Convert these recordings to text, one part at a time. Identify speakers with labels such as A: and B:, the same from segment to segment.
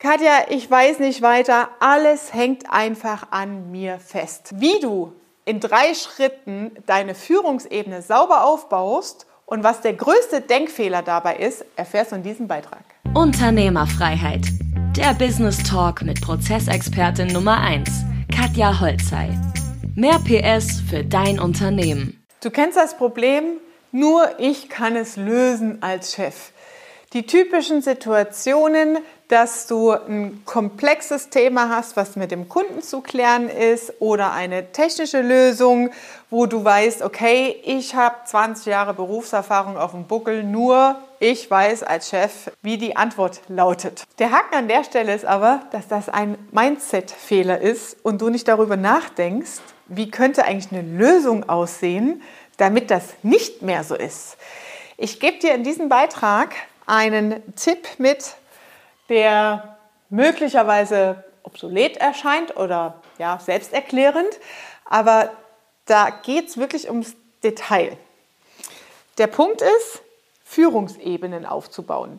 A: Katja, ich weiß nicht weiter. Alles hängt einfach an mir fest. Wie du in drei Schritten deine Führungsebene sauber aufbaust und was der größte Denkfehler dabei ist, erfährst du in diesem Beitrag.
B: Unternehmerfreiheit. Der Business Talk mit Prozessexpertin Nummer 1, Katja Holzei. Mehr PS für dein Unternehmen.
A: Du kennst das Problem, nur ich kann es lösen als Chef. Die typischen Situationen, dass du ein komplexes Thema hast, was mit dem Kunden zu klären ist oder eine technische Lösung, wo du weißt, okay, ich habe 20 Jahre Berufserfahrung auf dem Buckel, nur ich weiß als Chef, wie die Antwort lautet. Der Haken an der Stelle ist aber, dass das ein Mindset-Fehler ist und du nicht darüber nachdenkst, wie könnte eigentlich eine Lösung aussehen, damit das nicht mehr so ist. Ich gebe dir in diesem Beitrag einen Tipp mit, der möglicherweise obsolet erscheint oder ja, selbsterklärend, aber da geht es wirklich ums Detail. Der Punkt ist, Führungsebenen aufzubauen.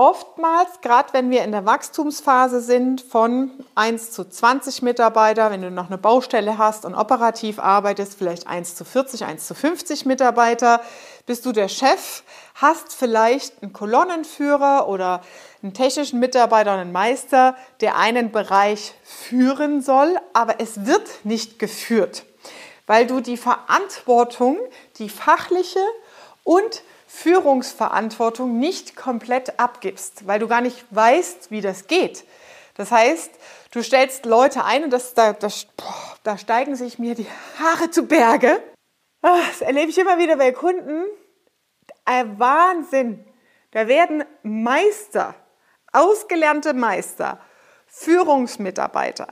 A: Oftmals, gerade wenn wir in der Wachstumsphase sind, von 1 zu 20 Mitarbeiter, wenn du noch eine Baustelle hast und operativ arbeitest, vielleicht 1 zu 40, 1 zu 50 Mitarbeiter, bist du der Chef, hast vielleicht einen Kolonnenführer oder einen technischen Mitarbeiter und einen Meister, der einen Bereich führen soll, aber es wird nicht geführt, weil du die Verantwortung, die fachliche und Führungsverantwortung nicht komplett abgibst, weil du gar nicht weißt, wie das geht. Das heißt, du stellst Leute ein und das, da, das, boah, da steigen sich mir die Haare zu Berge. Ah, das erlebe ich immer wieder bei Kunden. Ein Wahnsinn. Da werden Meister, ausgelernte Meister, Führungsmitarbeiter,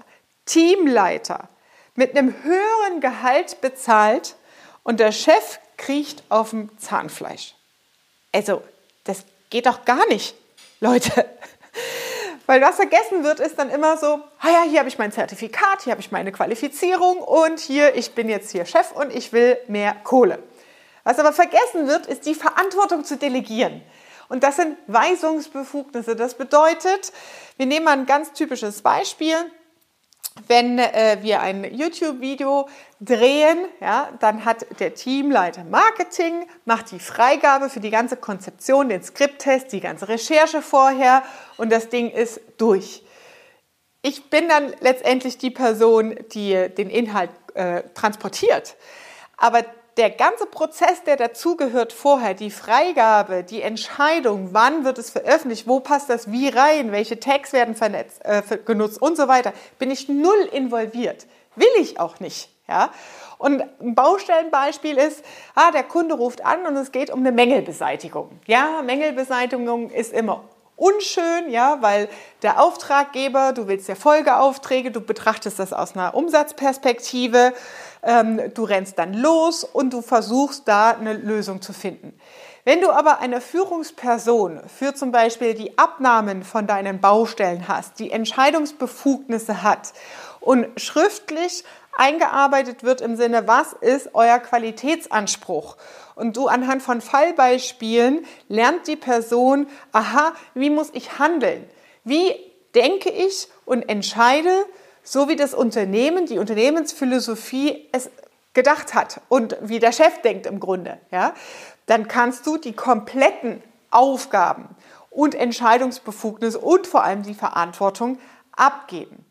A: Teamleiter mit einem höheren Gehalt bezahlt und der Chef kriecht auf dem Zahnfleisch. Also, das geht doch gar nicht, Leute. Weil was vergessen wird, ist dann immer so, ah ja, hier habe ich mein Zertifikat, hier habe ich meine Qualifizierung und hier, ich bin jetzt hier Chef und ich will mehr Kohle. Was aber vergessen wird, ist die Verantwortung zu delegieren. Und das sind Weisungsbefugnisse. Das bedeutet, wir nehmen mal ein ganz typisches Beispiel wenn äh, wir ein YouTube-Video drehen, ja, dann hat der Teamleiter Marketing, macht die Freigabe für die ganze Konzeption, den Skripttest, die ganze Recherche vorher und das Ding ist durch. Ich bin dann letztendlich die Person, die den Inhalt äh, transportiert. Aber der ganze Prozess, der dazugehört vorher, die Freigabe, die Entscheidung, wann wird es veröffentlicht, wo passt das wie rein, welche Tags werden vernetzt, äh, genutzt und so weiter, bin ich null involviert. Will ich auch nicht. Ja? Und ein Baustellenbeispiel ist, ah, der Kunde ruft an und es geht um eine Mängelbeseitigung. Ja, Mängelbeseitigung ist immer unschön, ja, weil der Auftraggeber, du willst ja Folgeaufträge, du betrachtest das aus einer Umsatzperspektive, ähm, du rennst dann los und du versuchst da eine Lösung zu finden. Wenn du aber eine Führungsperson für zum Beispiel die Abnahmen von deinen Baustellen hast, die Entscheidungsbefugnisse hat und schriftlich eingearbeitet wird im Sinne, was ist euer Qualitätsanspruch? Und du anhand von Fallbeispielen lernt die Person, aha, wie muss ich handeln? Wie denke ich und entscheide, so wie das Unternehmen, die Unternehmensphilosophie es gedacht hat und wie der Chef denkt im Grunde, ja, dann kannst du die kompletten Aufgaben und Entscheidungsbefugnisse und vor allem die Verantwortung abgeben.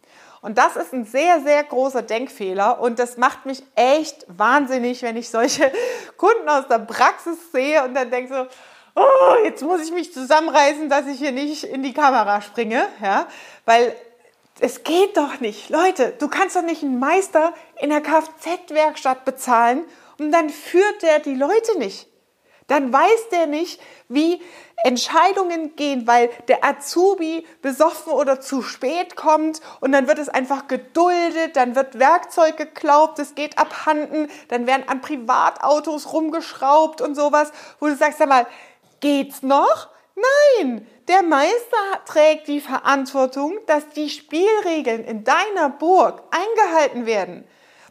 A: Und das ist ein sehr, sehr großer Denkfehler und das macht mich echt wahnsinnig, wenn ich solche Kunden aus der Praxis sehe und dann denke so, oh, jetzt muss ich mich zusammenreißen, dass ich hier nicht in die Kamera springe, ja, weil es geht doch nicht. Leute, du kannst doch nicht einen Meister in der Kfz-Werkstatt bezahlen und dann führt der die Leute nicht dann weiß der nicht, wie Entscheidungen gehen, weil der Azubi besoffen oder zu spät kommt und dann wird es einfach geduldet, dann wird Werkzeug geglaubt, es geht abhanden, dann werden an Privatautos rumgeschraubt und sowas, wo du sagst, sag mal, geht's noch? Nein, der Meister trägt die Verantwortung, dass die Spielregeln in deiner Burg eingehalten werden,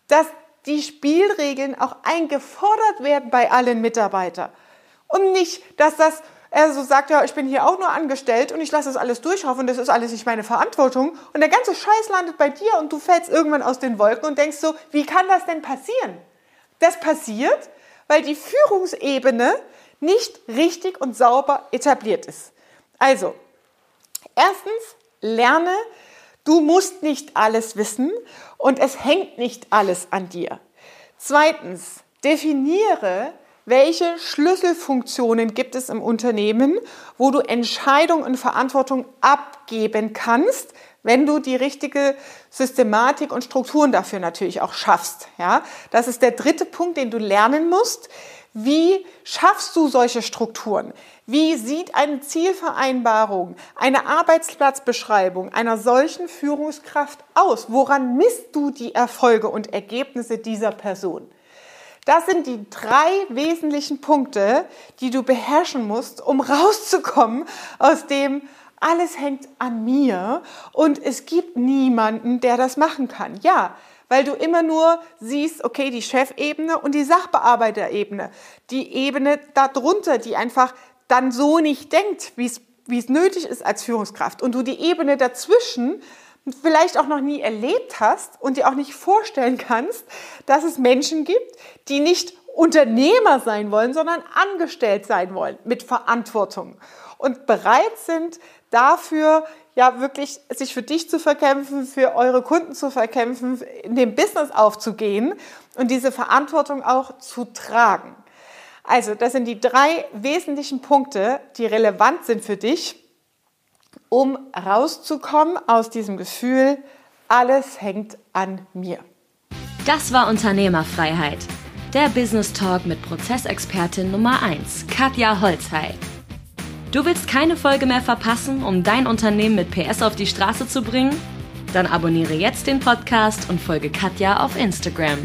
A: dass die Spielregeln auch eingefordert werden bei allen Mitarbeitern. Und nicht, dass das er so sagt, ja, ich bin hier auch nur angestellt und ich lasse das alles durchlaufen das ist alles nicht meine Verantwortung. Und der ganze Scheiß landet bei dir und du fällst irgendwann aus den Wolken und denkst so, wie kann das denn passieren? Das passiert, weil die Führungsebene nicht richtig und sauber etabliert ist. Also, erstens, lerne, du musst nicht alles wissen und es hängt nicht alles an dir. Zweitens, definiere, welche Schlüsselfunktionen gibt es im Unternehmen, wo du Entscheidung und Verantwortung abgeben kannst, wenn du die richtige Systematik und Strukturen dafür natürlich auch schaffst. Ja, das ist der dritte Punkt, den du lernen musst. Wie schaffst du solche Strukturen? Wie sieht eine Zielvereinbarung, eine Arbeitsplatzbeschreibung einer solchen Führungskraft aus? Woran misst du die Erfolge und Ergebnisse dieser Person? Das sind die drei wesentlichen Punkte, die du beherrschen musst, um rauszukommen aus dem, alles hängt an mir und es gibt niemanden, der das machen kann. Ja, weil du immer nur siehst, okay, die Chefebene und die Sachbearbeiterebene, die Ebene darunter, die einfach dann so nicht denkt, wie es nötig ist als Führungskraft und du die Ebene dazwischen vielleicht auch noch nie erlebt hast und dir auch nicht vorstellen kannst, dass es Menschen gibt, die nicht Unternehmer sein wollen, sondern angestellt sein wollen mit Verantwortung und bereit sind dafür ja wirklich sich für dich zu verkämpfen, für eure Kunden zu verkämpfen, in dem Business aufzugehen und diese Verantwortung auch zu tragen. Also, das sind die drei wesentlichen Punkte, die relevant sind für dich, um rauszukommen aus diesem Gefühl, alles hängt an mir.
B: Das war Unternehmerfreiheit. Der Business Talk mit Prozessexpertin Nummer 1, Katja Holzhey. Du willst keine Folge mehr verpassen, um dein Unternehmen mit PS auf die Straße zu bringen? Dann abonniere jetzt den Podcast und folge Katja auf Instagram.